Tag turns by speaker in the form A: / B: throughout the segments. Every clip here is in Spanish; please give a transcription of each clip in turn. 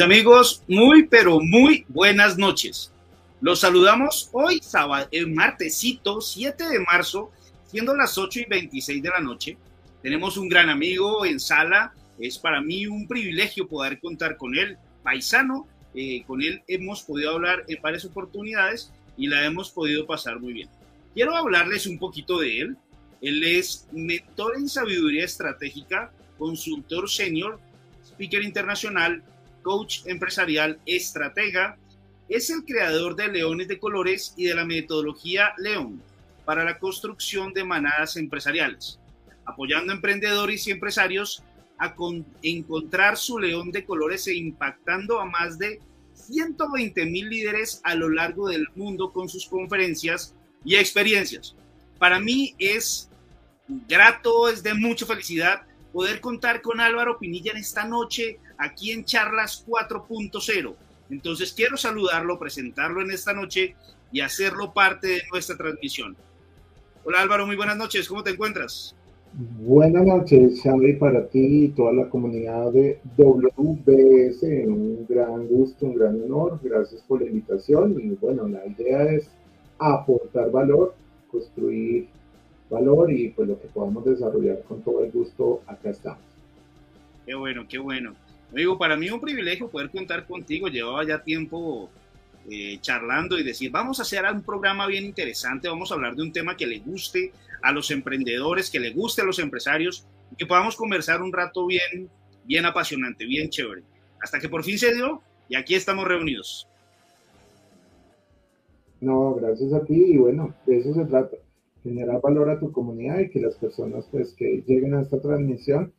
A: Amigos, muy pero muy buenas noches. Los saludamos hoy, sábado, el martesito 7 de marzo, siendo las 8 y 26 de la noche. Tenemos un gran amigo en sala. Es para mí un privilegio poder contar con él, paisano. Eh, con él hemos podido hablar en varias oportunidades y la hemos podido pasar muy bien. Quiero hablarles un poquito de él. Él es mentor en sabiduría estratégica, consultor senior, speaker internacional, coach empresarial, estratega, es el creador de Leones de Colores y de la metodología León para la construcción de manadas empresariales, apoyando a emprendedores y empresarios a encontrar su león de colores e impactando a más de 120 mil líderes a lo largo del mundo con sus conferencias y experiencias. Para mí es grato, es de mucha felicidad poder contar con Álvaro Pinilla en esta noche aquí en Charlas 4.0. Entonces quiero saludarlo, presentarlo en esta noche y hacerlo parte de nuestra transmisión. Hola Álvaro, muy buenas noches, ¿cómo te encuentras?
B: Buenas noches, Xavi, para ti y toda la comunidad de WBS. Un gran gusto, un gran honor. Gracias por la invitación. Y bueno, la idea es aportar valor, construir valor y pues lo que podamos desarrollar con todo el gusto, acá estamos.
A: Qué bueno, qué bueno. Amigo, para mí es un privilegio poder contar contigo. Llevaba ya tiempo eh, charlando y decir, vamos a hacer un programa bien interesante, vamos a hablar de un tema que le guste a los emprendedores, que le guste a los empresarios, que podamos conversar un rato bien, bien apasionante, bien chévere. Hasta que por fin se dio y aquí estamos reunidos.
B: No, gracias a ti y bueno, de eso se trata, generar valor a tu comunidad y que las personas pues que lleguen a esta transmisión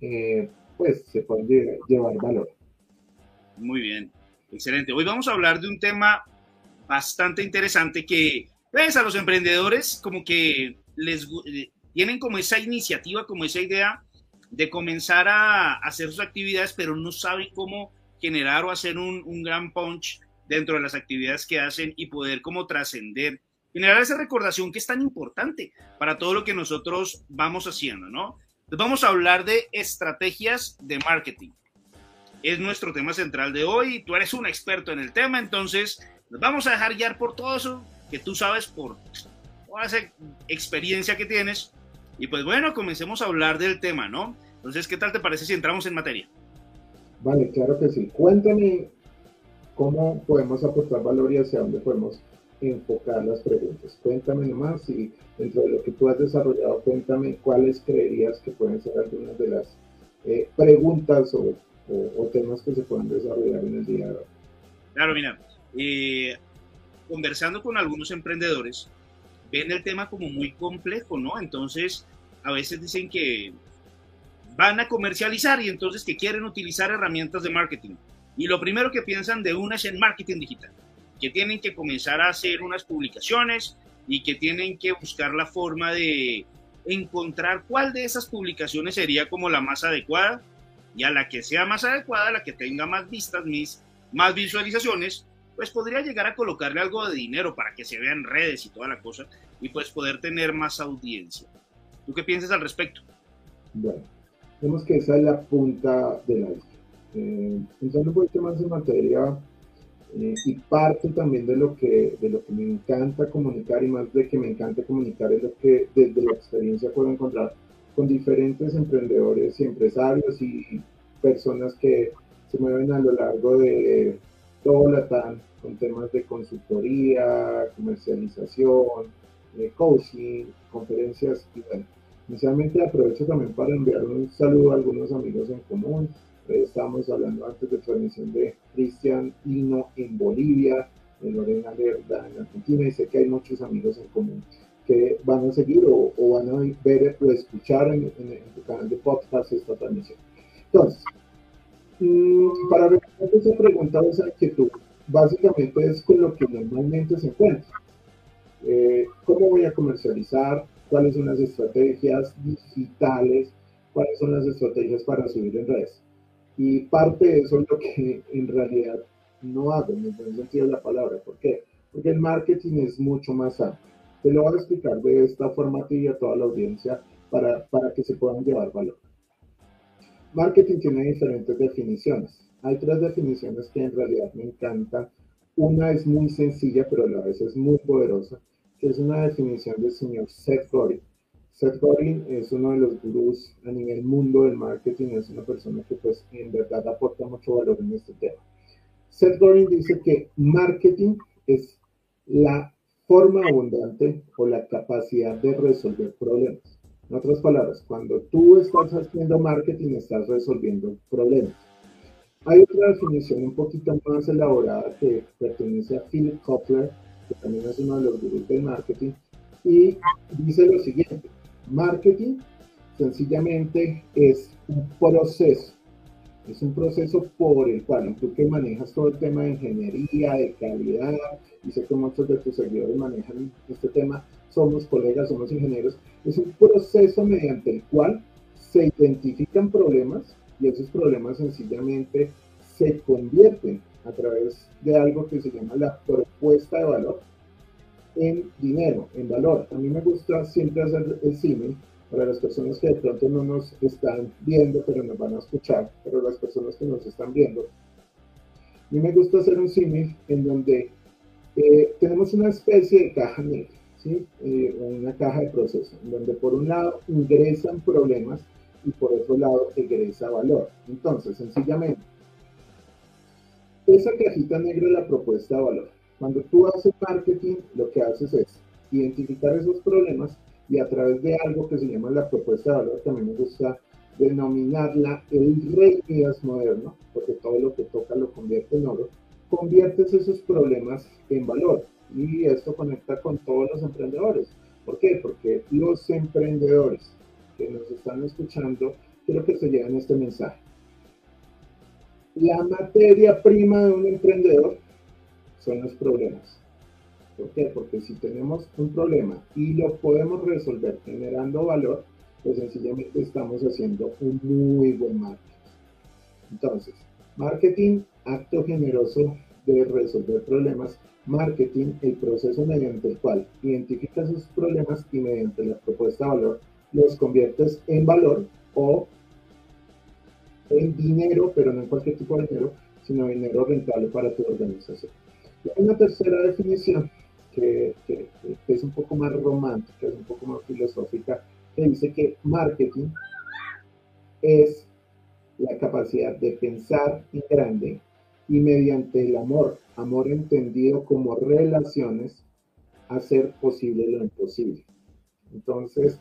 B: eh, pues se pueden llevar valor.
A: Muy bien, excelente. Hoy vamos a hablar de un tema bastante interesante que ves a los emprendedores como que les eh, tienen como esa iniciativa, como esa idea de comenzar a hacer sus actividades, pero no saben cómo generar o hacer un, un gran punch dentro de las actividades que hacen y poder como trascender, generar esa recordación que es tan importante para todo lo que nosotros vamos haciendo, ¿no? Vamos a hablar de estrategias de marketing. Es nuestro tema central de hoy. Tú eres un experto en el tema, entonces nos vamos a dejar guiar por todo eso que tú sabes, por toda esa experiencia que tienes. Y pues bueno, comencemos a hablar del tema, ¿no? Entonces, ¿qué tal te parece si entramos en materia?
B: Vale, claro que sí. Cuéntame cómo podemos aportar valor y hacia dónde podemos enfocar las preguntas. Cuéntame nomás y dentro de lo que tú has desarrollado, cuéntame cuáles creerías que pueden ser algunas de las eh, preguntas o, temas que se pueden desarrollar en el día de hoy.
A: Claro, mira, eh, conversando con algunos emprendedores, ven el tema como muy complejo, ¿no? Entonces, a veces dicen que van a comercializar y entonces que quieren utilizar herramientas de marketing. Y lo primero que piensan de una es en marketing digital que tienen que comenzar a hacer unas publicaciones y que tienen que buscar la forma de encontrar cuál de esas publicaciones sería como la más adecuada y a la que sea más adecuada, la que tenga más vistas, mis, más visualizaciones, pues podría llegar a colocarle algo de dinero para que se vean redes y toda la cosa y pues poder tener más audiencia. ¿Tú qué piensas al respecto?
B: Bueno, vemos que esa es la punta de la Eh, pensando un poquito más en materia eh, y parte también de lo, que, de lo que me encanta comunicar y más de que me encanta comunicar es lo que desde la experiencia puedo encontrar con diferentes emprendedores y empresarios y personas que se mueven a lo largo de todo Latam con temas de consultoría, comercialización, eh, coaching, conferencias y bueno. Inicialmente aprovecho también para enviar un saludo a algunos amigos en común, Estábamos hablando antes de transmisión de Cristian Hino en Bolivia, de Lorena Lerda en Argentina, y sé que hay muchos amigos en común que van a seguir o, van a ver o escuchar en, tu canal de podcast esta transmisión. Entonces, mm, para responder esa pregunta o esa inquietud, básicamente es con lo que normalmente se encuentra. Eh, ¿Cómo voy a comercializar? ¿Cuáles son las estrategias digitales? ¿Cuáles son las estrategias para subir en redes? Y parte de eso es lo que en realidad no hago, en el sentido de la palabra. ¿Por qué? Porque el marketing es mucho más amplio. Te lo voy a explicar de esta forma y a toda la audiencia para, para que se puedan llevar valor. Marketing tiene diferentes definiciones. hay tres definiciones que en realidad me encantan. Una es muy sencilla, pero a la vez es muy poderosa, que es una definición del señor Seth Godin. Seth Godin es uno de los gurús a nivel mundo del marketing, es una persona que pues en verdad aporta mucho valor en este tema. Seth Godin dice que marketing es la forma abundante o la capacidad de resolver problemas. En otras palabras, cuando tú estás haciendo marketing, estás resolviendo problemas. Hay otra definición un poquito más elaborada que pertenece a Philip Kotler, que también es uno de los gurús del marketing, y dice lo siguiente, marketing sencillamente es un proceso. Es un proceso por el cual tú que manejas todo el tema de ingeniería, de calidad, y sé que muchos de tus seguidores manejan este tema, somos colegas, somos ingenieros, es un proceso mediante el cual se identifican problemas y esos problemas sencillamente se convierten a través de algo que se llama la propuesta de valor en dinero, en valor. A mí me gusta siempre hacer el símil para las personas que de pronto no nos están viendo, pero nos van a escuchar, pero las personas que nos están viendo, a mí me gusta hacer un símil en donde eh, tenemos una especie de caja negra, ¿sí? Eh, una caja de proceso, en donde por un lado ingresan problemas y por otro lado ingresa valor. Entonces, sencillamente, esa cajita negra es la propuesta de valor. Cuando tú haces marketing, lo que haces es identificar esos problemas y a través de algo que se llama la propuesta de valor, también me gusta denominarla el rey Midas moderno, porque todo lo que toca lo convierte en oro, conviertes esos problemas en valor. Y esto conecta con todos los emprendedores. ¿Por qué? Porque los emprendedores que nos están escuchando, quiero que se lleven este mensaje. La materia prima de un emprendedor son los problemas. ¿Por qué? Porque si tenemos un problema y lo podemos resolver generando valor, pues sencillamente estamos haciendo un muy buen marketing. Entonces, marketing, acto generoso de resolver problemas. Marketing, el proceso mediante el cual identificas esos problemas y mediante la propuesta de valor los conviertes en valor o en dinero, pero no en cualquier tipo de dinero, sino dinero rentable para tu organización. Hay una tercera definición que, es un poco más romántica, es un poco más filosófica, que dice que marketing es la capacidad de pensar en grande y mediante el amor, amor entendido como relaciones, hacer posible lo imposible. Entonces,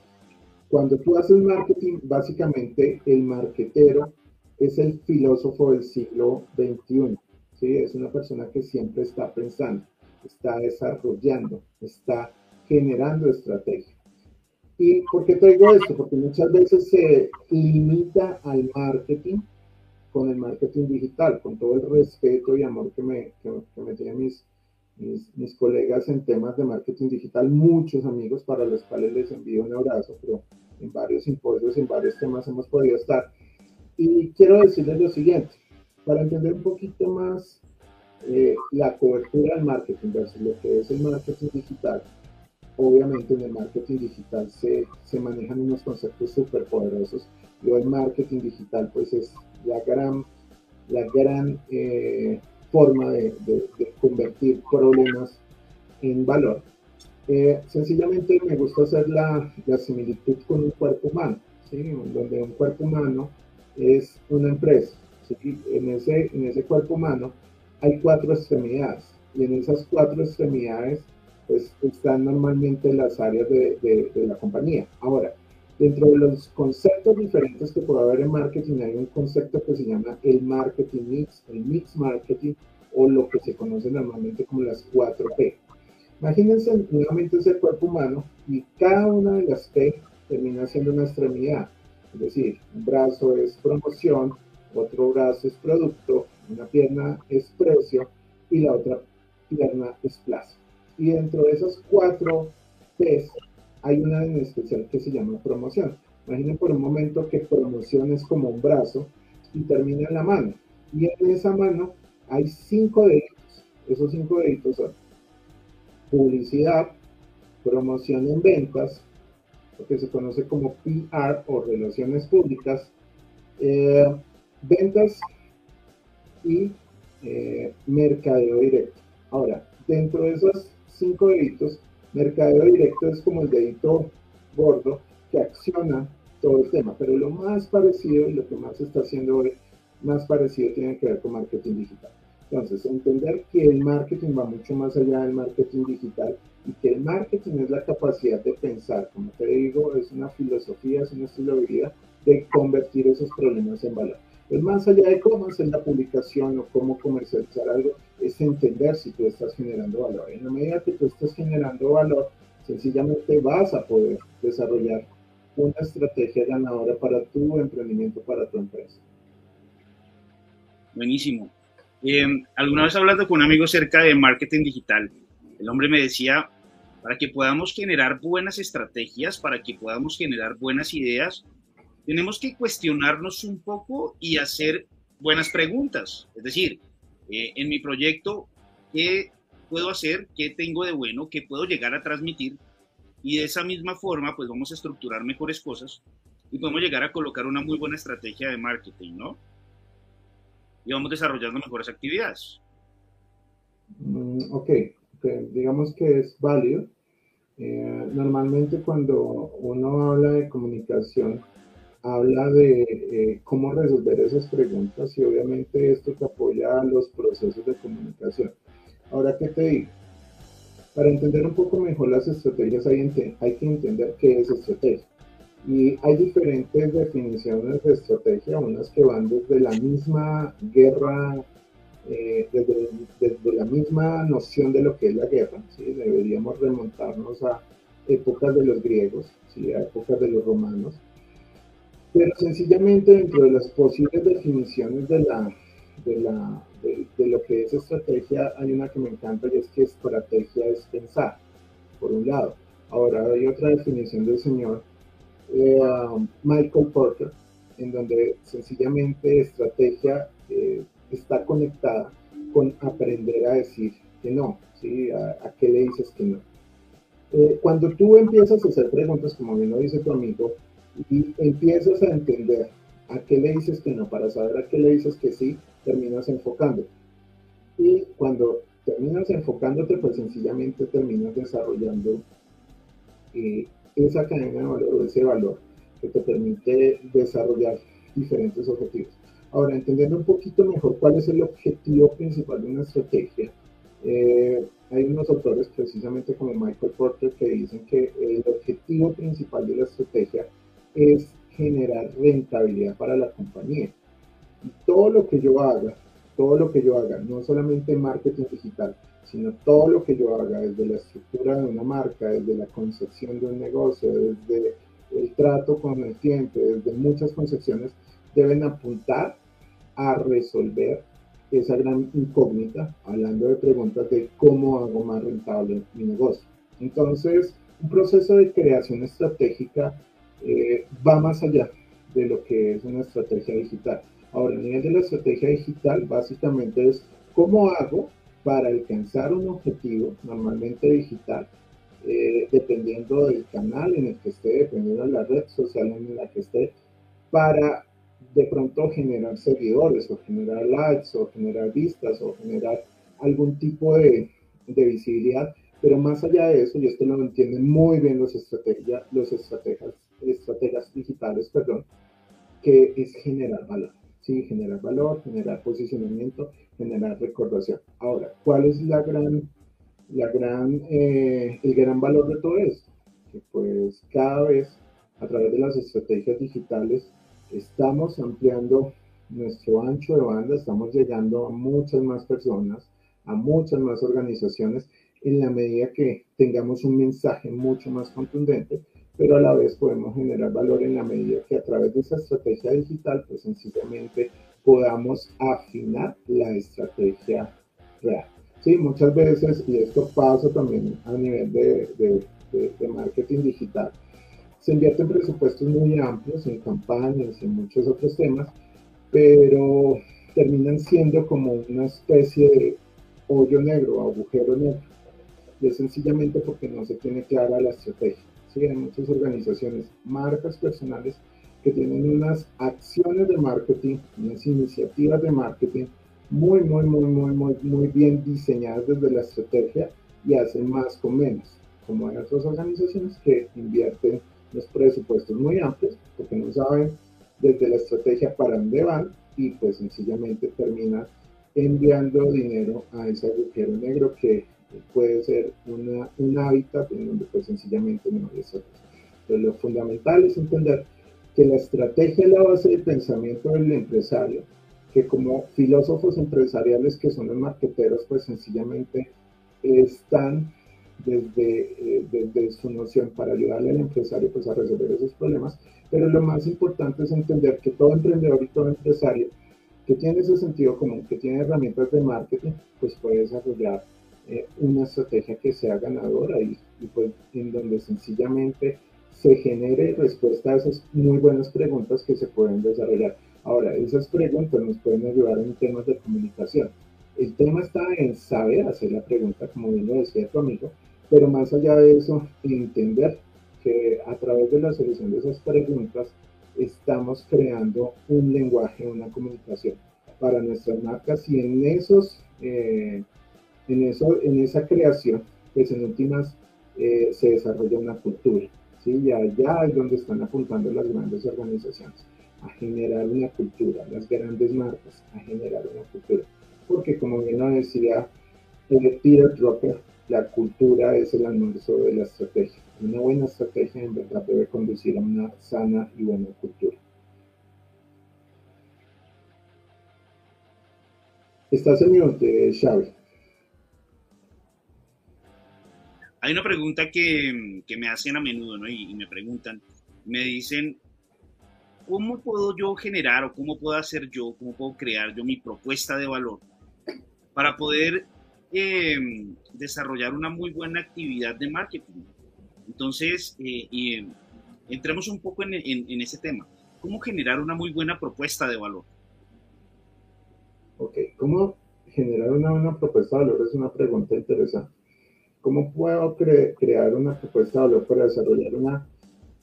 B: cuando tú haces marketing, básicamente el marketero es el filósofo del siglo XXI. ¿Sí? Es una persona que siempre está pensando está desarrollando, está generando estrategia. ¿Y por qué traigo esto? Porque muchas veces se limita al marketing con el marketing digital, con todo el respeto y amor que me, que, me tienen mis, mis, colegas en temas de marketing digital, muchos amigos para los cuales les envío un abrazo, pero en varios simposios, en varios temas hemos podido estar. Y quiero decirles lo siguiente, para entender un poquito más eh, la cobertura del marketing versus lo que es el marketing digital, obviamente en el marketing digital se, se manejan unos conceptos súper poderosos. Yo el marketing digital pues es la gran, la gran eh, forma de, convertir problemas en valor. Eh, sencillamente me gusta hacer la, la, similitud con un cuerpo humano, donde un cuerpo humano es una empresa. En, ese, en ese cuerpo humano hay cuatro extremidades y en esas cuatro extremidades pues están normalmente las áreas de, la compañía. Ahora, dentro de los conceptos diferentes que puede haber en marketing hay un concepto que se llama el marketing mix, el mix marketing o lo que se conoce normalmente como las 4P. Imagínense nuevamente ese cuerpo humano y cada una de las P termina siendo una extremidad. Es decir, un brazo es promoción, otro brazo es producto, una pierna es precio y la otra pierna es plazo. Y dentro de esos cuatro P's hay una en especial que se llama promoción. Imaginen por un momento que promoción es como un brazo y termina en la mano. Y en esa mano hay cinco deditos. Esos cinco deditos son publicidad, promoción en ventas, lo que se conoce como PR o relaciones públicas, eh, ventas y eh, mercadeo directo. Ahora, dentro de esos cinco deditos, mercadeo directo es como el dedito gordo que acciona todo el tema, pero lo más parecido y lo que más se está haciendo hoy, más parecido tiene que ver con marketing digital. Entonces, entender que el marketing va mucho más allá del marketing digital y que el marketing es la capacidad de pensar, como te digo, es una filosofía, es un estilo de vida de convertir esos problemas en valor. Es más allá de cómo hacer la publicación o cómo comercializar algo, es entender si tú estás generando valor. En la medida que tú estás generando valor, sencillamente vas a poder desarrollar una estrategia ganadora para tu emprendimiento, para tu empresa.
A: Buenísimo. Eh, alguna vez hablando con un amigo cerca de marketing digital, el hombre me decía, para que podamos generar buenas estrategias, para que podamos generar buenas ideas, tenemos que cuestionarnos un poco y hacer buenas preguntas. Es decir, eh, en mi proyecto, ¿qué puedo hacer? ¿Qué tengo de bueno? ¿Qué puedo llegar a transmitir? Y de esa misma forma, pues vamos a estructurar mejores cosas y podemos llegar a colocar una muy buena estrategia de marketing, ¿no? Y vamos desarrollando mejores actividades.
B: Mm, ok, digamos que es válido. Eh, normalmente cuando uno habla de comunicación, habla de eh, cómo resolver esas preguntas y obviamente esto te apoya a los procesos de comunicación. Ahora, ¿qué te digo? Para entender un poco mejor las estrategias hay, hay que entender qué es estrategia. Y hay diferentes definiciones de estrategia, unas que van desde la misma guerra, eh, desde, desde, la misma noción de lo que es la guerra. ¿sí? Deberíamos remontarnos a épocas de los griegos, ¿sí? a épocas de los romanos pero sencillamente dentro de las posibles definiciones de, la, de, la, de, lo que es estrategia, hay una que me encanta y es que estrategia es pensar, por un lado. Ahora hay otra definición del señor eh, Michael Porter, en donde sencillamente estrategia eh, está conectada con aprender a decir que no, ¿sí? ¿A, qué le dices que no? Eh, cuando tú empiezas a hacer preguntas, como bien lo dice tu amigo, y empiezas a entender a qué le dices que no, para saber a qué le dices que sí, terminas enfocándote. Y cuando terminas enfocándote, pues sencillamente terminas desarrollando eh, esa cadena de valor o ese valor que te permite desarrollar diferentes objetivos. Ahora, entendiendo un poquito mejor cuál es el objetivo principal de una estrategia, eh, hay unos autores precisamente como Michael Porter que dicen que el objetivo principal de la estrategia es generar rentabilidad para la compañía. Todo lo que yo haga, todo lo que yo haga, no solamente marketing digital, sino todo lo que yo haga desde la estructura de una marca, desde la concepción de un negocio, desde el trato con el cliente, desde muchas concepciones, deben apuntar a resolver esa gran incógnita, hablando de preguntas de cómo hago más rentable mi negocio. Entonces, un proceso de creación estratégica eh, va más allá de lo que es una estrategia digital. Ahora, a nivel de la estrategia digital, básicamente es cómo hago para alcanzar un objetivo, normalmente digital, eh, dependiendo del canal en el que esté, dependiendo de la red social en la que esté, para de pronto generar seguidores o generar likes o generar vistas o generar algún tipo de, visibilidad. Pero más allá de eso, y esto lo entienden muy bien los, estrategia, los estrategas estrategias digitales, perdón, que es generar valor. Sí, generar valor, generar posicionamiento, generar recordación. Ahora, ¿cuál es la gran, la gran, eh, el gran valor de todo esto? Que pues cada vez a través de las estrategias digitales estamos ampliando nuestro ancho de banda, estamos llegando a muchas más personas, a muchas más organizaciones, en la medida que tengamos un mensaje mucho más contundente pero a la vez podemos generar valor en la medida que a través de esa estrategia digital, pues sencillamente podamos afinar la estrategia real. Sí, muchas veces, y esto pasa también a nivel de, de, marketing digital, se invierten presupuestos muy amplios en campañas en muchos otros temas, pero terminan siendo como una especie de hoyo negro, agujero negro. Y es sencillamente porque no se tiene clara la estrategia. ¿Sí? Hay muchas organizaciones, marcas personales que tienen unas acciones de marketing, unas iniciativas de marketing muy, muy, muy, muy, muy, muy bien diseñadas desde la estrategia y hacen más con menos, como hay otras organizaciones que invierten los presupuestos muy amplios porque no saben desde la estrategia para dónde van y pues sencillamente termina enviando dinero a ese agujero negro que puede ser una, un hábitat en donde pues sencillamente no hay estrategia. Entonces lo fundamental es entender que la estrategia es la base del pensamiento del empresario, que como filósofos empresariales que son los marqueteros pues sencillamente están desde, eh, desde su noción para ayudarle al empresario pues a resolver esos problemas, pero lo más importante es entender que todo emprendedor y todo empresario que tiene ese sentido común, que tiene herramientas de marketing, pues puede desarrollar eh, una estrategia que sea ganadora y, y, pues en donde sencillamente se genere respuesta a esas muy buenas preguntas que se pueden desarrollar. Ahora, esas preguntas nos pueden ayudar en temas de comunicación. El tema está en saber hacer la pregunta, como bien lo decía tu amigo, pero más allá de eso, entender que a través de la solución de esas preguntas estamos creando un lenguaje, una comunicación para nuestras marcas y en esos, eh, en eso, en esa creación, pues en últimas eh, se desarrolla una cultura. ¿sí? Y allá es donde están apuntando las grandes organizaciones, a generar una cultura, las grandes marcas, a generar una cultura. Porque como bien lo decía eh, Peter Drucker, la cultura es el almuerzo de la estrategia. Una buena estrategia en verdad debe conducir a una sana y buena cultura. Estás en mute, Xavi.
A: Hay una pregunta que, me hacen a menudo, ¿no? Y, me preguntan, me dicen, ¿cómo puedo yo generar o cómo puedo hacer yo, cómo puedo crear yo mi propuesta de valor para poder Em, desarrollar una muy buena actividad de marketing. Entonces, eh, entremos un poco en, ese tema. ¿Cómo generar una muy buena propuesta de valor?
B: Ok, ¿cómo generar una buena propuesta de valor? Es una pregunta interesante. ¿Cómo puedo crear una propuesta de valor para desarrollar una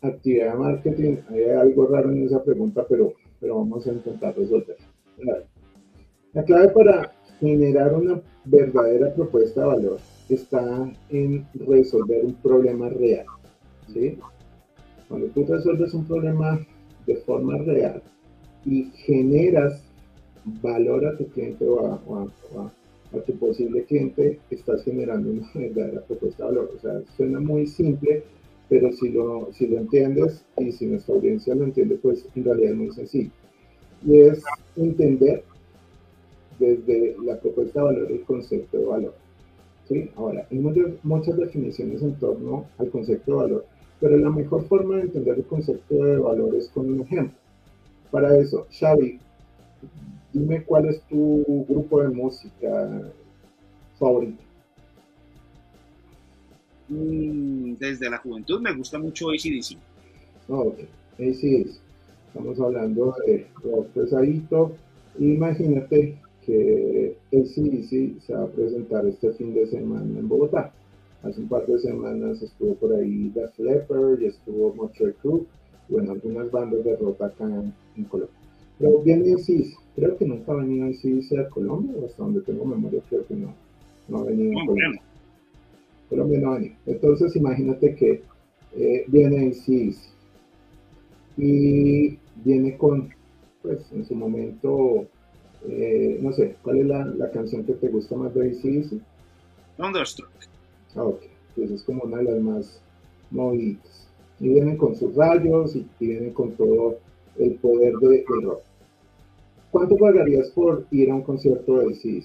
B: actividad de marketing? Hay algo raro en esa pregunta, pero, pero vamos a intentar resolver. La clave para generar una verdadera propuesta de valor está en resolver un problema real. ¿sí? Cuando tú resuelves un problema de forma real y generas valor a tu cliente o a, tu posible cliente, estás generando una verdadera propuesta de valor. O sea, suena muy simple, pero si lo, si lo entiendes y si nuestra audiencia lo entiende, pues en realidad es muy sencillo. Y es entender desde la propuesta de valor el concepto de valor. ¿sí? Ahora, hay muchas, definiciones en torno al concepto de valor, pero la mejor forma de entender el concepto de valor es con un ejemplo. Para eso, Xavi, dime cuál es tu grupo de música favorito.
A: Mm, desde la juventud me gusta mucho ACDC.
B: Oh, ok, ACDC. Estamos hablando de rock pesadito. Imagínate que el CDC se va a presentar este fin de semana en Bogotá. Hace un par de semanas estuvo por ahí The Leppard y estuvo Motley Crue, bueno, algunas bandas de rock acá en, Colombia. Pero viene CDC, creo que nunca ha venido CDC a Colombia, hasta donde tengo memoria creo que no, no ha venido a Colombia. Colombia no ha venido. Entonces imagínate que eh, viene CDC y viene con, pues en su momento, eh, no sé, ¿cuál es la, la, canción que te gusta más de ACDC?
A: Thunderstruck.
B: Ah, ok. Pues es como una de las más movidas. Y vienen con sus rayos y, vienen con todo el poder de, del rock. ¿Cuánto pagarías por ir a un concierto de ACDC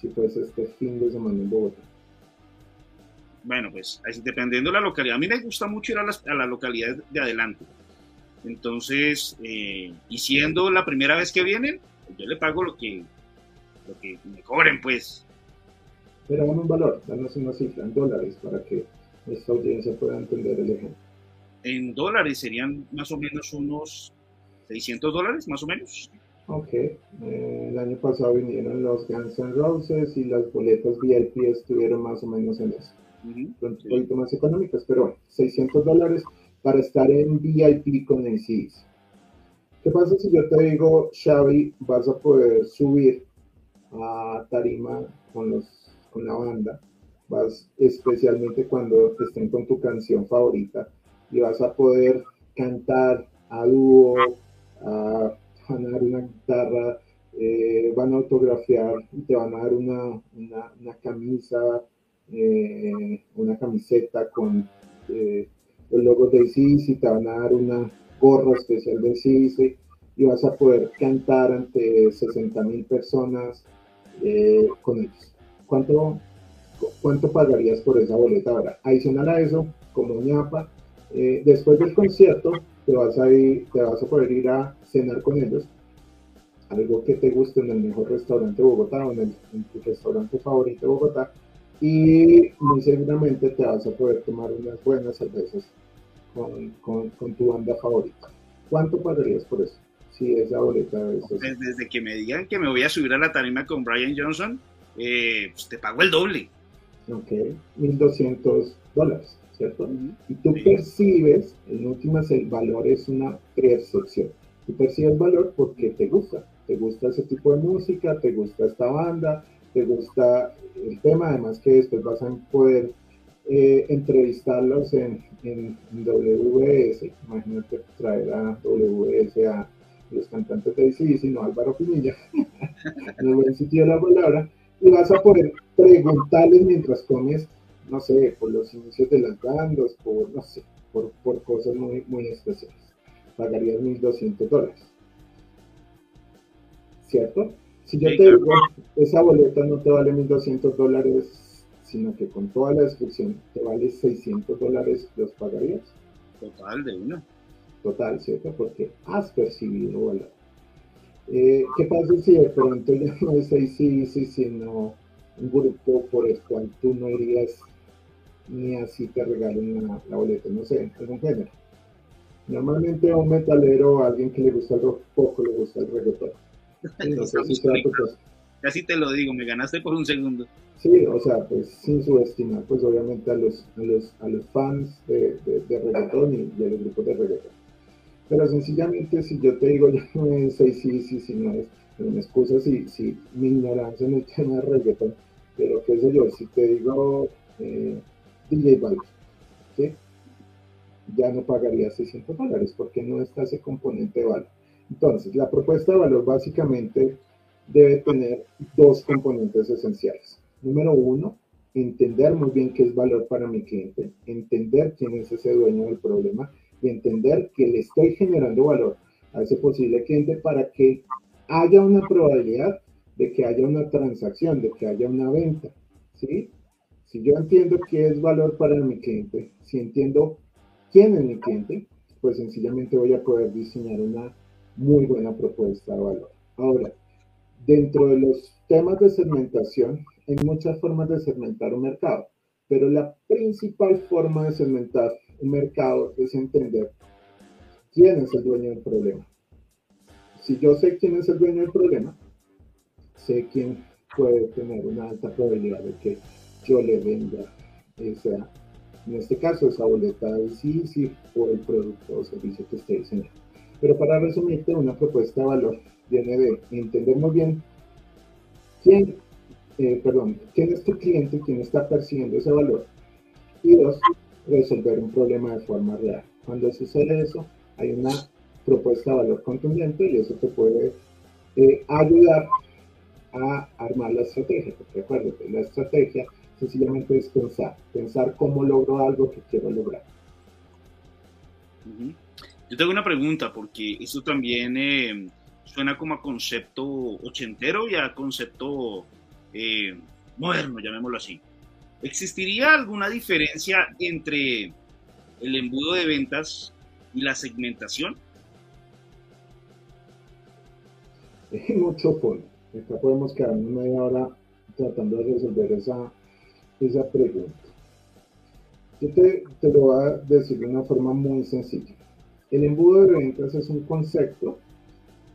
B: si fuese este fin de semana en Bogotá?
A: Bueno, pues dependiendo de la localidad. A mí me gusta mucho ir a, a la localidad de adelante. Entonces, eh, y siendo la primera vez que vienen, yo le pago lo que, lo que me cobren, pues.
B: Pero dame un valor, danos una cifra en dólares para que esta audiencia pueda entender el ejemplo.
A: En dólares serían más o menos unos 600 dólares, más o menos.
B: Ok, eh, el año pasado vinieron los Guns N' Roses y las boletas VIP estuvieron más o menos en eso. un poquito más económicas, pero bueno, 600 dólares para estar en VIP con el CIS. ¿Qué pasa si yo te digo, Xavi, vas a poder subir a tarima con, los, con la banda, vas especialmente cuando estén con tu canción favorita y vas a poder cantar a dúo, a ganar una guitarra, eh, van a autografiar y te van a dar una, una, camisa, eh, una camiseta con eh, los logos de y te van a dar una gorra especial de ICIS y vas a poder cantar ante 60 mil personas con ellos. ¿Cuánto, ¿Cuánto pagarías por esa boleta ahora? Adicional a eso, como ñapa, después del concierto te vas, a ir, te vas a poder ir a cenar con ellos algo que te guste en el mejor restaurante de Bogotá o en, tu restaurante favorito de Bogotá y muy seguramente te vas a poder tomar unas buenas cervezas con, tu banda favorita. ¿Cuánto pagarías por eso? Si esa boleta es
A: Desde que me digan que me voy a subir a la tarima con Brian Johnson, eh, pues te pago el doble.
B: Ok, 1.200 dólares, ¿cierto? Y tú percibes, en últimas, el valor es una percepción. Tú percibes valor porque te gusta. Te gusta ese tipo de música, te gusta esta banda, te gusta el tema, además que después vas a poder eh, entrevistarlos en, en, WS, imagínate traer a WS a los cantantes de DC, sino Álvaro Pinilla, en el buen de la palabra, y vas a poder preguntarles mientras comes, no sé, por los inicios de las bandas, por, no sé, por, por cosas muy, muy especiales. Pagarías 1.200 dólares. ¿cierto? Si yo te digo, esa boleta no te vale 1.200 dólares, sino que con toda la descripción te vale 600 dólares, ¿los pagarías?
A: Total, de una.
B: Total, ¿cierto? Porque has percibido valor. Eh, ¿Qué pasa si de pronto ya no es sí, sino un grupo por el cual tú no irías ni así te regalen la, la boleta? No sé, algún género. Normalmente a un metalero, a alguien que le gusta el rock, poco le gusta el reggaetón
A: Casi te lo digo, me ganaste por un segundo.
B: Sí, o sea, pues sin subestimar, pues obviamente a los, a los, a los fans de, de, reggaetón y, de los grupos de reggaetón. Pero sencillamente, si yo te digo, ya no sí, sí, sí, no es, una excusa si, si mi ignorancia en el tema de reggaetón, pero qué sé yo, si te digo eh, DJ Balvin, ¿sí? ya no pagaría 600 dólares porque no está ese componente de valor. Entonces, la propuesta de valor básicamente debe tener dos componentes esenciales. Número uno, entender muy bien qué es valor para mi cliente, entender quién es ese dueño del problema y entender que le estoy generando valor a ese posible cliente para que haya una probabilidad de que haya una transacción, de que haya una venta. ¿sí? Si yo entiendo qué es valor para mi cliente, si entiendo quién es mi cliente, pues sencillamente voy a poder diseñar una muy buena propuesta de valor. Ahora, dentro de los temas de segmentación, hay muchas formas de segmentar un mercado, pero la principal forma de segmentar un mercado es entender quién es el dueño del problema. Si yo sé quién es el dueño del problema, sé quién puede tener una alta probabilidad de que yo le venda esa, en este caso, esa boleta de sí, sí, o el producto o servicio que esté diseñando. Pero para resumirte, una propuesta de valor viene de entender muy bien quién, eh, perdón, quién es tu cliente, quién está percibiendo ese valor. Y dos, resolver un problema de forma real. Cuando sucede eso, hay una propuesta de valor contundente y eso te puede eh, ayudar a armar la estrategia. Porque acuérdate, la estrategia sencillamente es pensar, pensar cómo logro algo que quiero lograr.
A: Yo tengo una pregunta, porque esto también eh, suena como a concepto ochentero y a concepto eh, moderno, llamémoslo así. ¿Existiría alguna diferencia entre el embudo de ventas y la segmentación?
B: Mucho por. Acá podemos quedar media hora tratando de resolver esa, esa pregunta. Yo te, te lo voy a decir de una forma muy sencilla. El embudo de ventas es un concepto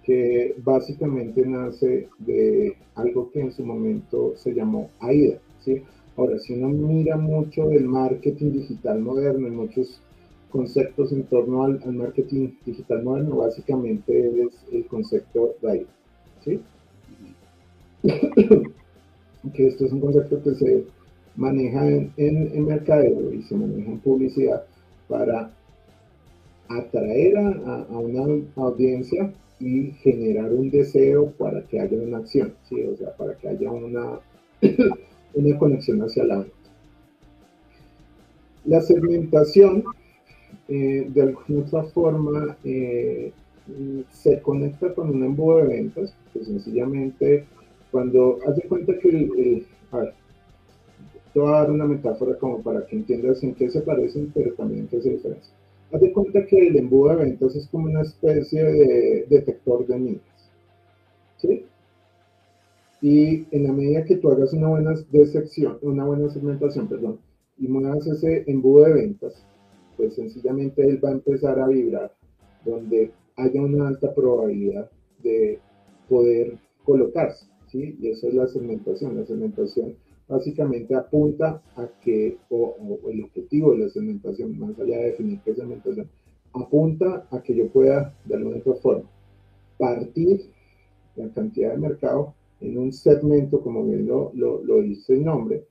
B: que básicamente nace de algo que en su momento se llamó AIDA. Ahora, si uno mira mucho el marketing digital moderno y muchos conceptos en torno al, marketing digital moderno, básicamente es el concepto de AIDA. ¿sí? que esto es un concepto que se maneja en, en, mercadeo y se maneja en publicidad para atraer a, una audiencia y generar un deseo para que haya una acción, ¿sí? o sea, para que haya una, una conexión hacia la venta. La segmentación, eh, de alguna otra forma, eh, se conecta con un embudo de ventas, que sencillamente cuando hace cuenta que el, a ver, te voy a dar una metáfora como para que entiendas en qué se parecen, pero también en qué se diferencian. Haz de cuenta que el embudo de ventas es como una especie de detector de minas. ¿Sí? Y en la medida que tú hagas una buena desección, una buena segmentación, perdón, y muevas ese embudo de ventas, pues sencillamente él va a empezar a vibrar donde haya una alta probabilidad de poder colocarse, ¿sí? Y eso es la segmentación. La segmentación básicamente apunta a que, o, el objetivo de la segmentación, más allá de definir qué segmentación, apunta a que yo pueda, de alguna otra forma, partir la cantidad de mercado en un segmento, como bien lo, lo, dice el nombre,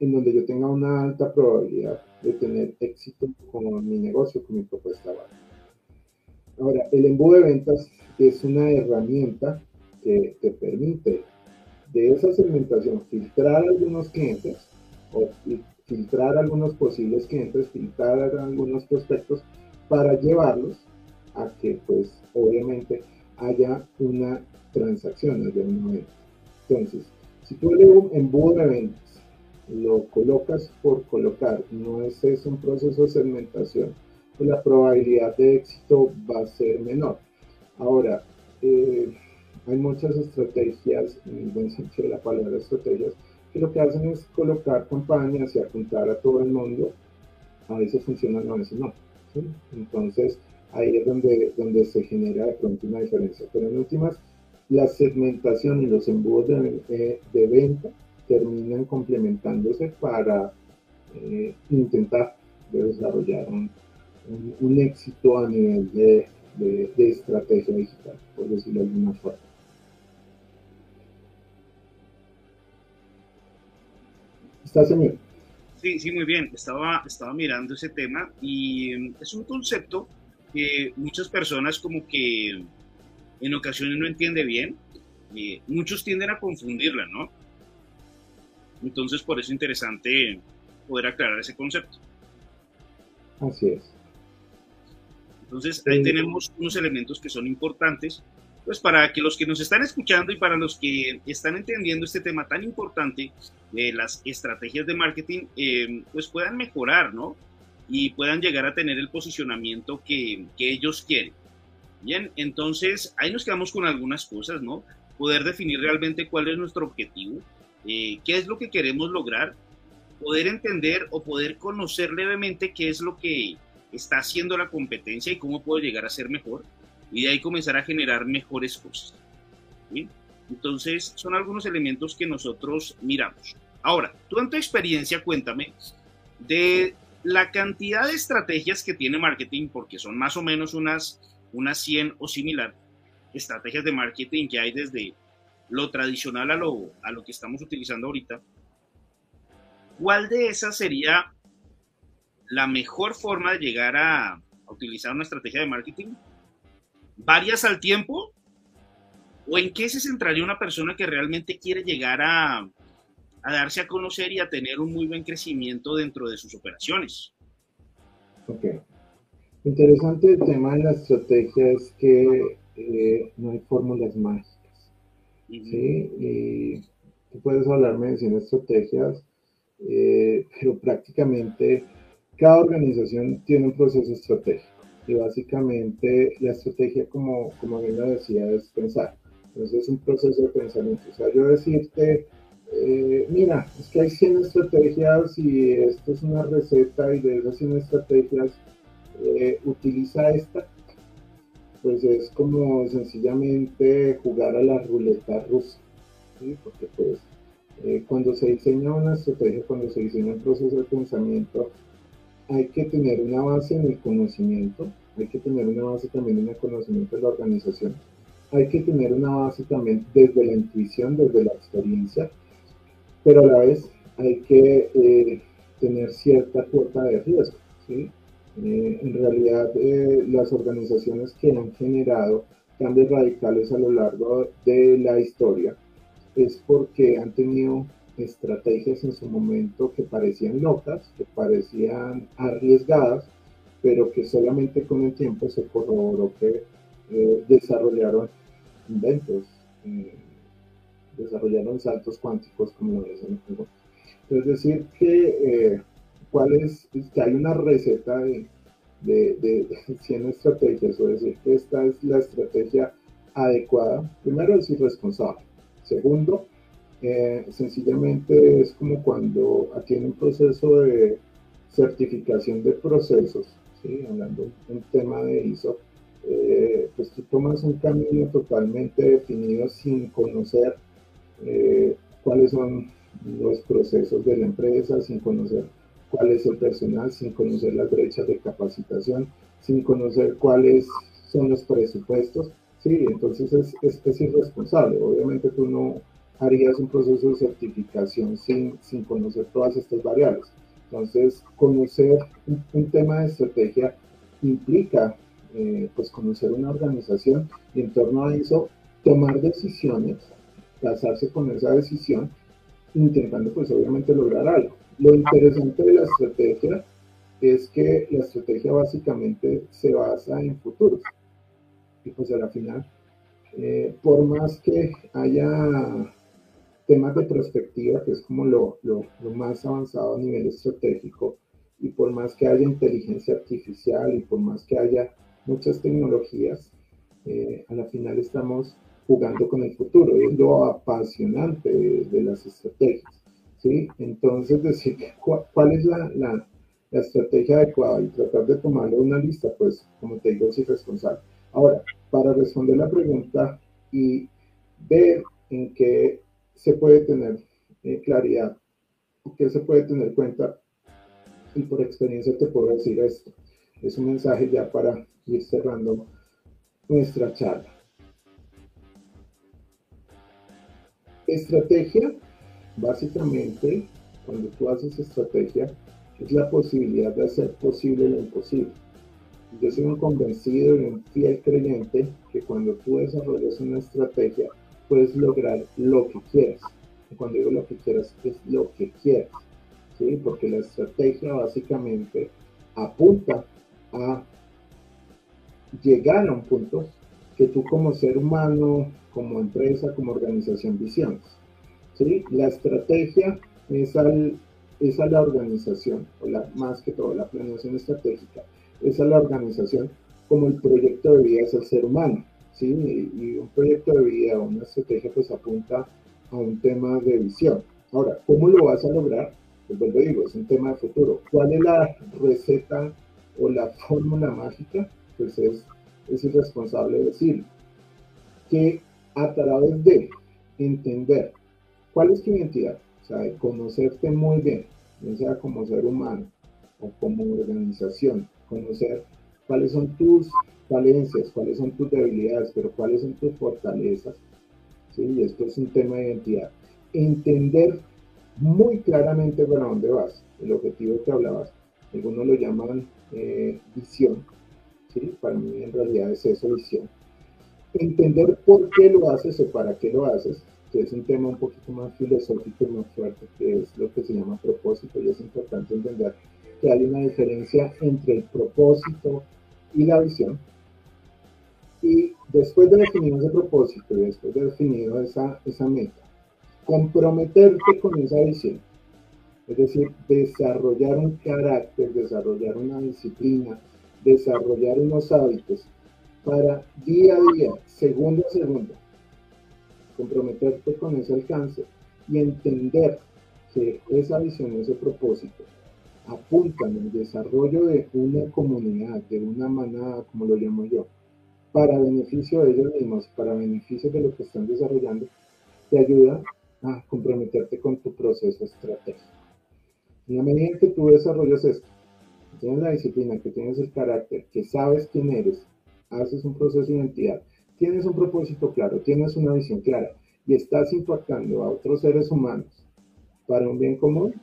B: en donde yo tenga una alta probabilidad de tener éxito con mi negocio, con mi propuesta básica. Ahora, el embudo de ventas es una herramienta que te permite de esa segmentación filtrar algunos clientes o filtrar algunos posibles clientes, filtrar algunos prospectos para llevarlos a que pues obviamente haya una transacción de una venta. Entonces, si tú el embudo de ventas lo colocas por colocar, no es eso un proceso de segmentación, pues la probabilidad de éxito va a ser menor. Ahora, eh, hay muchas estrategias, en el buen sentido de la palabra estrategias, que lo que hacen es colocar campañas y apuntar a todo el mundo. A veces funcionan, a veces no. Entonces, ahí es donde, se genera de pronto una diferencia. Pero en últimas, la segmentación y los embudos de, venta terminan complementándose para eh, intentar desarrollar un, éxito a nivel de estrategia digital, por decirlo de alguna forma.
A: Sí, sí, muy bien. Estaba, estaba mirando ese tema y mm, es un concepto que muchas personas como que en ocasiones no entiende bien. muchos tienden a confundirla, ¿no? Entonces, por eso es interesante poder aclarar ese concepto.
B: Así es.
A: Entonces, ahí tenemos unos elementos que son importantes pues para que los que nos están escuchando y para los que están entendiendo este tema tan importante de las estrategias de marketing, eh, pues puedan mejorar, ¿no? Y puedan llegar a tener el posicionamiento que, que ellos quieren. Bien, entonces ahí nos quedamos con algunas cosas, ¿no? Poder definir realmente cuál es nuestro objetivo, eh, qué es lo que queremos lograr, poder entender o poder conocer levemente qué es lo que está haciendo la competencia y cómo puedo llegar a ser mejor y de ahí comenzar a generar mejores cosas. Entonces, son algunos elementos que nosotros miramos. Ahora, tú en tu experiencia, cuéntame de la cantidad de estrategias que tiene marketing, porque son más o menos unas, unas 100 o similar estrategias de marketing que hay desde lo tradicional a lo, a lo que estamos utilizando ahorita. ¿Cuál de esas sería la mejor forma de llegar a, a utilizar una estrategia de marketing? Varias al tiempo? ¿O en qué se centraría una persona que realmente quiere llegar a, a darse a conocer y a tener un muy buen crecimiento dentro de sus operaciones?
B: Ok. Interesante el tema de la estrategia es que eh, no hay fórmulas mágicas. ¿sí? Y tú puedes hablarme de 100 estrategias, eh, pero prácticamente cada organización tiene un proceso estratégico y básicamente la estrategia, como, como bien lo decía, es pensar. Entonces es un proceso de pensamiento. O sea, yo decirte, eh, mira, es que hay 100 estrategias y esto es una receta y de esas 100 estrategias eh, utiliza esta, pues es como sencillamente jugar a la ruleta rusa. ¿sí? Porque pues eh, cuando se diseña una estrategia, cuando se diseña un proceso de pensamiento, hay que tener una base en el conocimiento, hay que tener una base también en el conocimiento de la organización, hay que tener una base también desde la intuición, desde la experiencia, pero a la vez hay que eh, tener cierta cuota de riesgo. Eh, en realidad, eh, las organizaciones que han generado cambios radicales a lo largo de la historia es porque han tenido estrategias en su momento que parecían locas, que parecían arriesgadas, pero que solamente con el tiempo se corroboró que eh, desarrollaron inventos, eh, desarrollaron saltos cuánticos, como lo dicen. Es decir, que, eh, ¿cuál es, que hay una receta de, de, de, 100 estrategias, o decir que esta es la estrategia adecuada. Primero, es irresponsable. Segundo, sencillamente es como cuando aquí en un proceso de certificación de procesos, ¿sí? hablando un tema de ISO, eh, pues tú tomas un camino totalmente definido sin conocer eh, cuáles son los procesos de la empresa, sin conocer cuál es el personal, sin conocer las brechas de capacitación, sin conocer cuáles son los presupuestos. Sí, entonces es, es, es irresponsable. Obviamente tú no, harías un proceso de certificación sin, sin conocer todas estas variables. Entonces, conocer un, tema de estrategia implica eh, pues conocer una organización y en torno a eso tomar decisiones, casarse con esa decisión, intentando pues obviamente lograr algo. Lo interesante de la estrategia es que la estrategia básicamente se basa en futuros. Y pues a la final, eh, por más que haya temas de perspectiva, que es como lo, lo, lo, más avanzado a nivel estratégico, y por más que haya inteligencia artificial y por más que haya muchas tecnologías, eh, a la final estamos jugando con el futuro, es lo apasionante de, las estrategias. ¿sí? Entonces, decir cuál es la, la, la, estrategia adecuada y tratar de tomarlo una lista, pues, como te digo, es irresponsable. Ahora, para responder la pregunta y ver en qué se puede tener eh, claridad, que se puede tener cuenta, y por experiencia te puedo decir esto. Es un mensaje ya para ir cerrando nuestra charla. Estrategia, básicamente, cuando tú haces estrategia, es la posibilidad de hacer posible lo imposible. Yo soy un convencido y un fiel creyente que cuando tú desarrollas una estrategia, puedes lograr lo que quieras. Cuando digo lo que quieras, es lo que quieras. ¿sí? Porque la estrategia básicamente apunta a llegar a un punto que tú como ser humano, como empresa, como organización visiones. ¿sí? La estrategia es, al, es a la organización, o la, más que todo la planeación estratégica, es a la organización como el proyecto de vida es el ser humano. ¿Sí? Y un proyecto de vida una estrategia pues apunta a un tema de visión. Ahora, ¿cómo lo vas a lograr? Pues vuelvo digo, es un tema de futuro. ¿Cuál es la receta o la fórmula mágica? Pues es, es irresponsable decir que a través de entender cuál es tu identidad, o sea, de conocerte muy bien, ya sea como ser humano o como organización, conocer cuáles son tus falencias, cuáles son tus debilidades, pero cuáles son tus fortalezas. ¿sí? esto es un tema de identidad. Entender muy claramente para dónde vas, el objetivo que hablabas. Algunos lo llaman eh, visión. ¿sí? Para mí en realidad es eso, visión. Entender por qué lo haces o para qué lo haces, que es un tema un poquito más filosófico y más fuerte, que es lo que se llama propósito, y es importante entender que hay una diferencia entre el propósito y la visión. Y después de definir ese propósito y después de definir esa, esa meta, comprometerte con esa visión. Es decir, desarrollar un carácter, desarrollar una disciplina, desarrollar unos hábitos para día a día, segundo a segundo, comprometerte con ese alcance y entender que esa visión, ese propósito, apuntan al desarrollo de una comunidad, de una manada, como lo llamo yo, para beneficio de ellos mismos, para beneficio de lo que están desarrollando, te ayuda a comprometerte con tu proceso estratégico. En la medida en que tú desarrollas esto, que tienes la disciplina, que tienes el carácter, que sabes quién eres, haces un proceso de identidad tienes un propósito claro, tienes una visión clara y estás impactando a otros seres humanos para un bien común,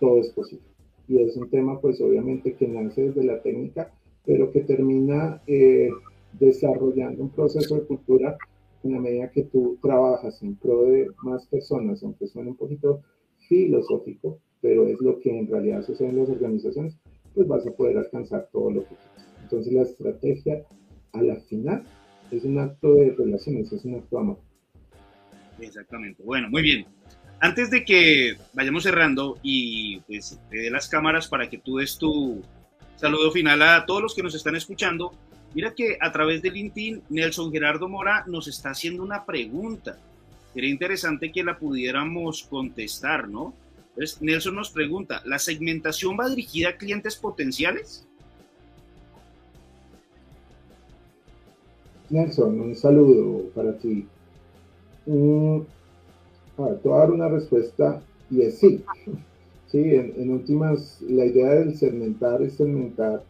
B: todo es posible. Y es un tema, pues obviamente, que nace desde la técnica, pero que termina eh, desarrollando un proceso de cultura en la medida que tú trabajas en pro de más personas, aunque suene un poquito filosófico, pero es lo que en realidad sucede en las organizaciones, pues vas a poder alcanzar todo lo que quieras. Entonces la estrategia a la final es un acto de relaciones, es un acto de amor.
A: Exactamente. Bueno, muy bien. Antes de que vayamos cerrando y pues te dé las cámaras para que tú des tu saludo final a todos los que nos están escuchando, mira que a través de LinkedIn Nelson Gerardo Mora nos está haciendo una pregunta. Sería interesante que la pudiéramos contestar, ¿no? Entonces, Nelson nos pregunta, ¿la segmentación va dirigida a clientes potenciales?
B: Nelson, un saludo para ti. Mm, a ver, te voy a dar una respuesta y es sí. Sí, en, últimas, la idea del segmentar es segmentar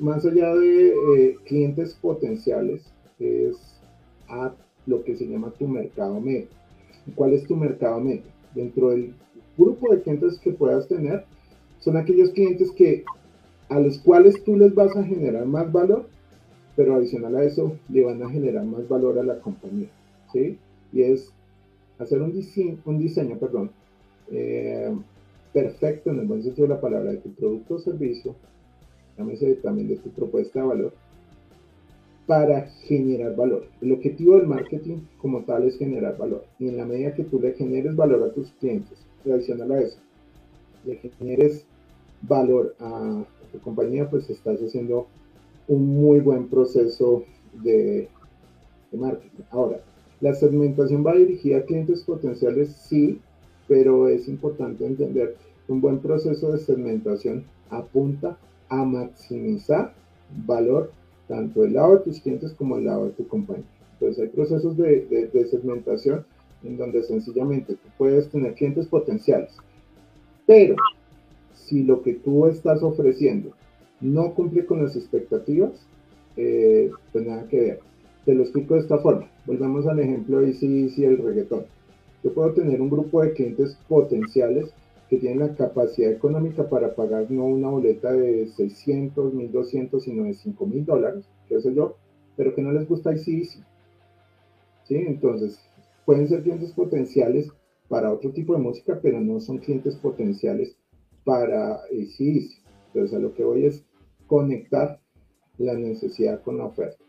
B: más allá de eh, clientes potenciales, es a lo que se llama tu mercado medio. ¿Cuál es tu mercado medio? Dentro del grupo de clientes que puedas tener, son aquellos clientes que a los cuales tú les vas a generar más valor pero adicional a eso le van a generar más valor a la compañía, ¿sí? Y es hacer un diseño, perdón, eh, perfecto en el buen sentido de la palabra de tu producto o servicio, también de tu propuesta de valor, para generar valor. El objetivo del marketing como tal es generar valor. Y en la medida que tú le generes valor a tus clientes, adicional a eso, le generes valor a tu compañía, pues estás haciendo un muy buen proceso de, marketing. Ahora, la segmentación va dirigida a clientes potenciales, sí, pero es importante entender que un buen proceso de segmentación apunta a maximizar valor tanto del lado de tus clientes como del lado de tu compañía. Entonces hay procesos de, segmentación en donde sencillamente tú puedes tener clientes potenciales, pero si lo que tú estás ofreciendo no cumple con las expectativas, eh, pues nada que ver. Te lo explico de esta forma. Volvemos al ejemplo de sí, sí, el reggaetón. Yo puedo tener un grupo de clientes potenciales que tienen la capacidad económica para pagar no una boleta de 600, 1200, sino de 5000 dólares, qué sé yo, pero que no les gusta ICDC. ¿Sí? Entonces, pueden ser clientes potenciales para otro tipo de música, pero no son clientes potenciales para ICDC. Entonces, a lo que voy es conectar la necesidad con la oferta.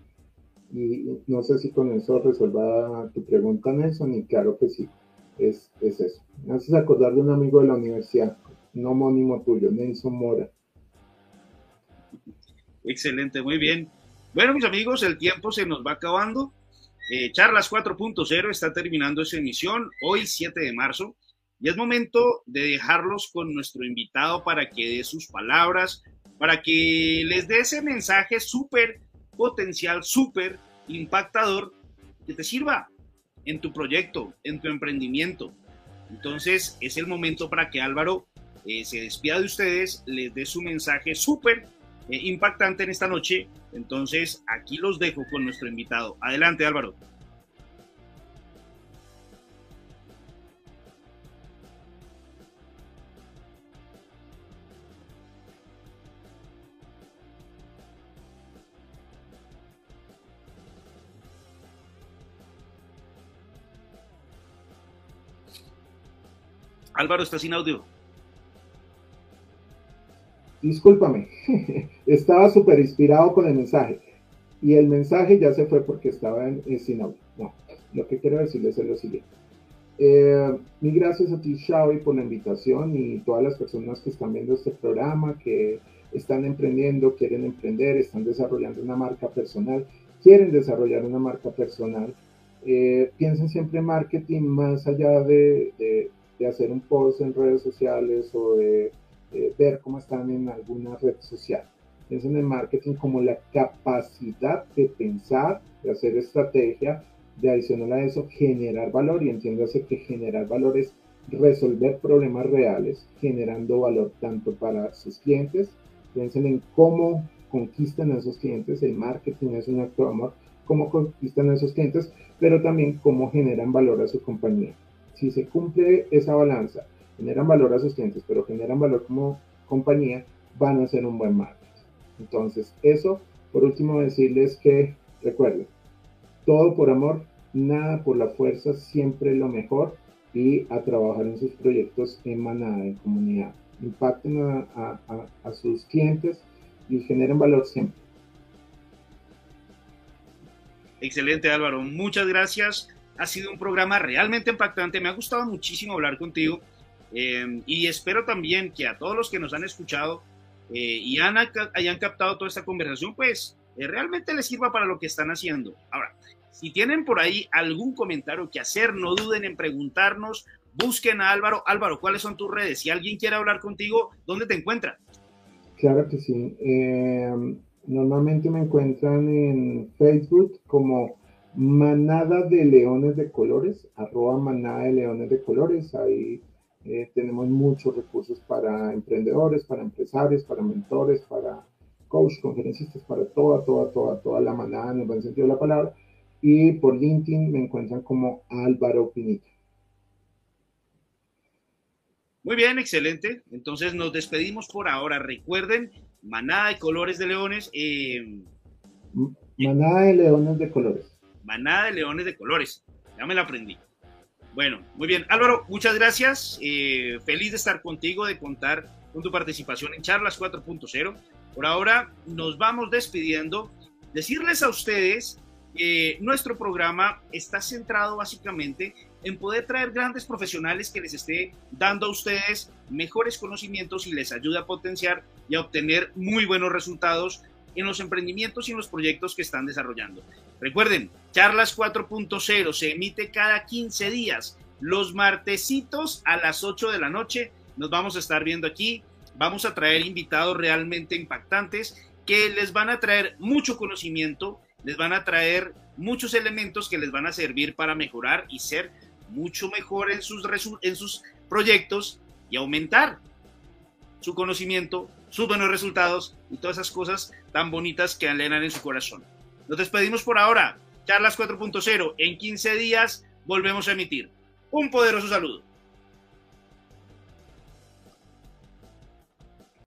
B: Y no sé si con eso resuelva tu pregunta, Nelson, y claro que sí, es, es eso. Me haces acordar de un amigo de la universidad, un homónimo tuyo, Nelson Mora.
A: Excelente, muy bien. Bueno, mis amigos, el tiempo se nos va acabando. Eh, Charlas 4.0 está terminando esa emisión hoy, 7 de marzo. Y es momento de dejarlos con nuestro invitado para que dé sus palabras, para que les dé ese mensaje súper potencial, súper impactador que te sirva en tu proyecto, en tu emprendimiento. Entonces es el momento para que Álvaro eh, se despida de ustedes, les dé su mensaje súper eh, impactante en esta noche. Entonces aquí los dejo con nuestro invitado. Adelante Álvaro. Álvaro, está sin audio.
B: Discúlpame, estaba súper inspirado con el mensaje y el mensaje ya se fue porque estaba en, sin audio. No, lo que quiero decirles es lo siguiente. Eh, mil gracias a ti, Xavi, por la invitación y todas las personas que están viendo este programa, que están emprendiendo, quieren emprender, están desarrollando una marca personal, quieren desarrollar una marca personal. Eh, piensen siempre en marketing más allá de hacer un post en redes sociales o de, ver cómo están en alguna red social. Piensen en marketing como la capacidad de pensar, de hacer estrategia, de adicional a eso generar valor y entiéndase que generar valor es resolver problemas reales, generando valor tanto para sus clientes, piensen en cómo conquistan a esos clientes, el marketing es un acto de amor, cómo conquistan a esos clientes, pero también cómo generan valor a su compañía. Si se cumple esa balanza, generan valor a sus clientes, pero generan valor como compañía, van a ser un buen marketing. Entonces, eso, por último, decirles que, recuerden, todo por amor, nada por la fuerza, siempre lo mejor y a trabajar en sus proyectos en manada, en comunidad. Impacten a, a sus clientes y generen valor siempre.
A: Excelente Álvaro, muchas gracias. Ha sido un programa realmente impactante. Me ha gustado muchísimo hablar contigo eh, y espero también que a todos los que nos han escuchado eh, y han, hayan captado toda esta conversación, pues eh, realmente les sirva para lo que están haciendo. Ahora, si tienen por ahí algún comentario que hacer, no duden en preguntarnos. Busquen a Álvaro. Álvaro, ¿cuáles son tus redes? Si alguien quiere hablar contigo, ¿dónde te encuentra?
B: Claro que sí. Normalmente me encuentran en Facebook como Manada de Leones de Colores, arroba Manada de Leones de Colores. Ahí eh, tenemos muchos recursos para emprendedores, para empresarios, para mentores, para coach, conferencistas, para toda, toda, toda, toda la manada en el buen sentido de la palabra. Y por LinkedIn me encuentran como Álvaro Pinita.
A: Muy bien, excelente. Entonces nos despedimos por ahora. Recuerden Manada de colores de leones. Eh,
B: manada de leones de colores.
A: Manada de leones de colores. Ya me la aprendí. Bueno, muy bien. Álvaro, muchas gracias. Eh, feliz de estar contigo, de contar con tu participación en Charlas 4.0. Por ahora nos vamos despidiendo. Decirles a ustedes que nuestro programa está centrado básicamente en poder traer grandes profesionales que les esté dando a ustedes mejores conocimientos y les ayude a potenciar y a obtener muy buenos resultados en los emprendimientos y en los proyectos que están desarrollando. Recuerden, Charlas 4.0 se emite cada 15 días, los martesitos a las 8 de la noche. Nos vamos a estar viendo aquí. Vamos a traer invitados realmente impactantes que les van a traer mucho conocimiento, les van a traer muchos elementos que les van a servir para mejorar y ser mucho mejor en sus, en sus proyectos y aumentar su conocimiento, sus buenos resultados y todas esas cosas tan bonitas que alenan en su corazón. Nos despedimos por ahora. Charlas 4.0. En 15 días volvemos a emitir. Un poderoso saludo.